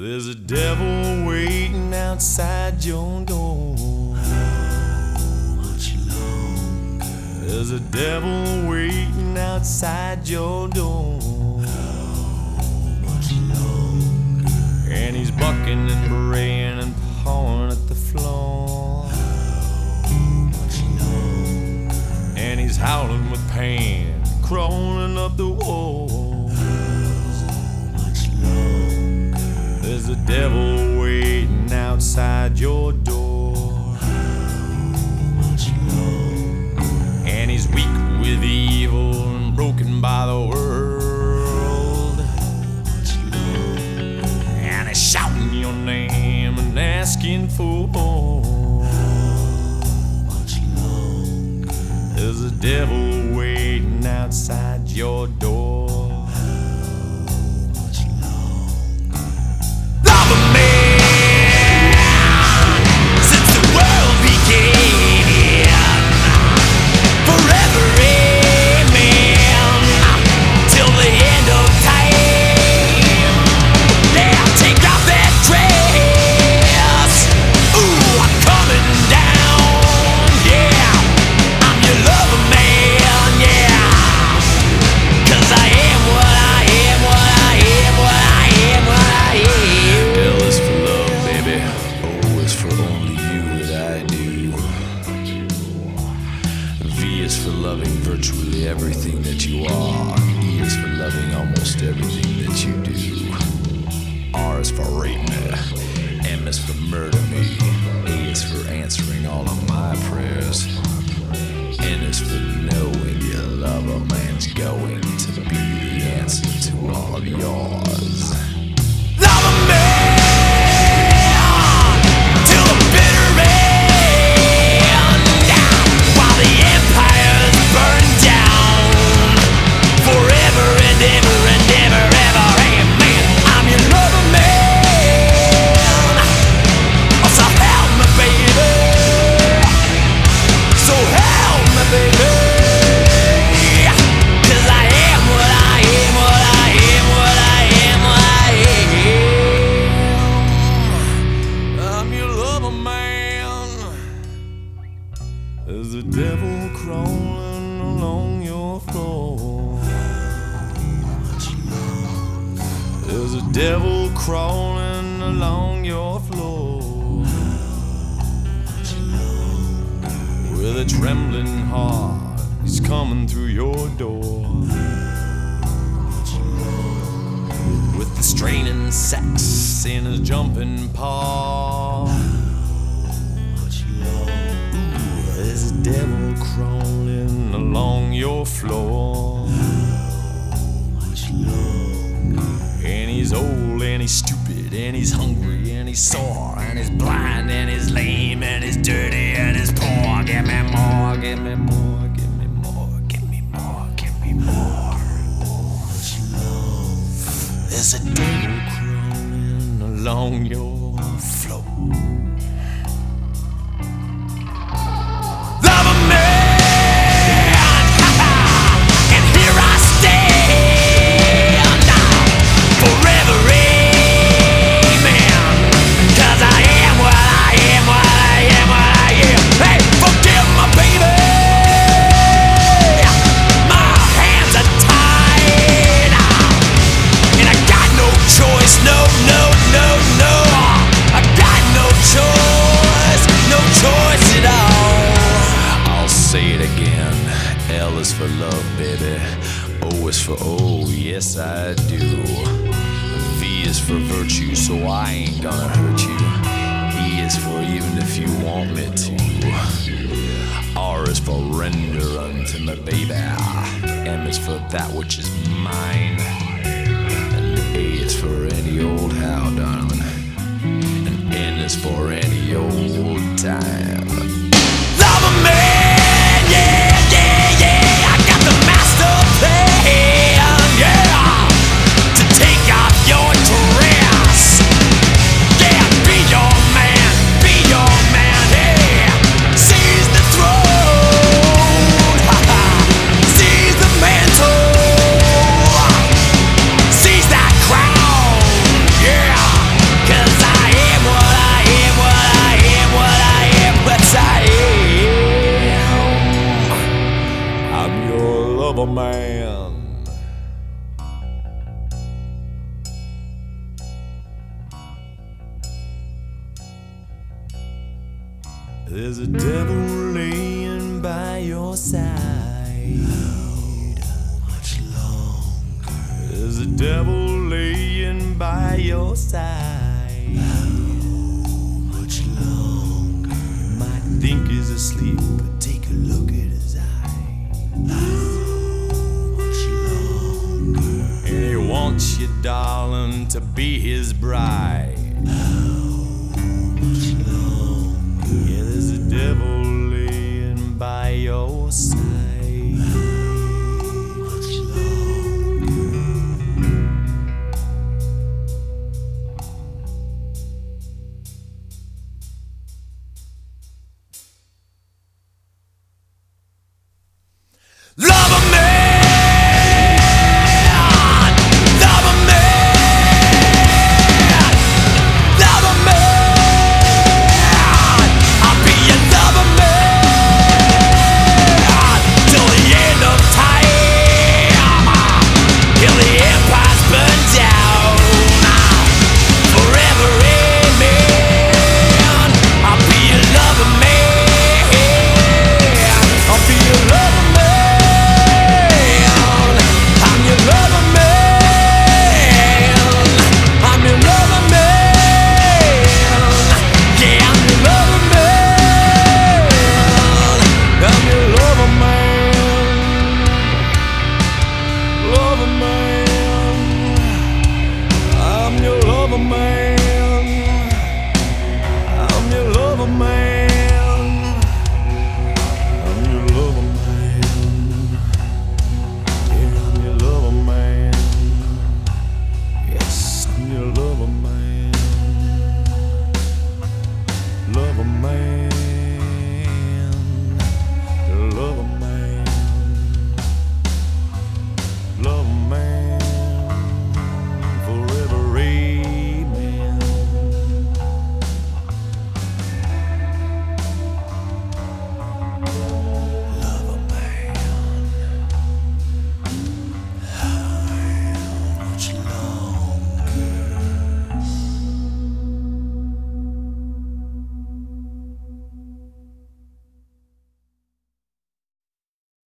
There's a devil waiting outside your door. How Much longer, There's a devil waiting outside your door. How much longer, And he's bucking and braying and pawing at the floor. much longer, And he's howling with pain, crawling up the wall. Devil waiting outside your door. And he's weak with evil and broken by the world. And he's shouting your name and asking for more. There's a devil waiting outside your door. For rape me. M is for murder There's a devil crawling along your floor. With a trembling heart, he's coming through your door. With the straining sex in his jumping paw. Ooh, there's a devil crawling along your floor. He's old and he's stupid and he's hungry and he's sore and he's blind and he's lame and he's dirty and he's poor. Give me more, give me more, give me more, give me more, give me more. There's a devil crawling along your floor. Oh, yes I do. V is for virtue, so I ain't gonna hurt you. E is for even if you want me to. R is for render unto me, baby. M is for that which is mine. And A is for any old how, darling. And N is for any old time. There's a devil laying by your side. How much longer? There's a devil laying by your side. How much longer? Might think he's asleep, but take a look at his eye. How much longer? And he wants you, darling, to be his bride. Yeah,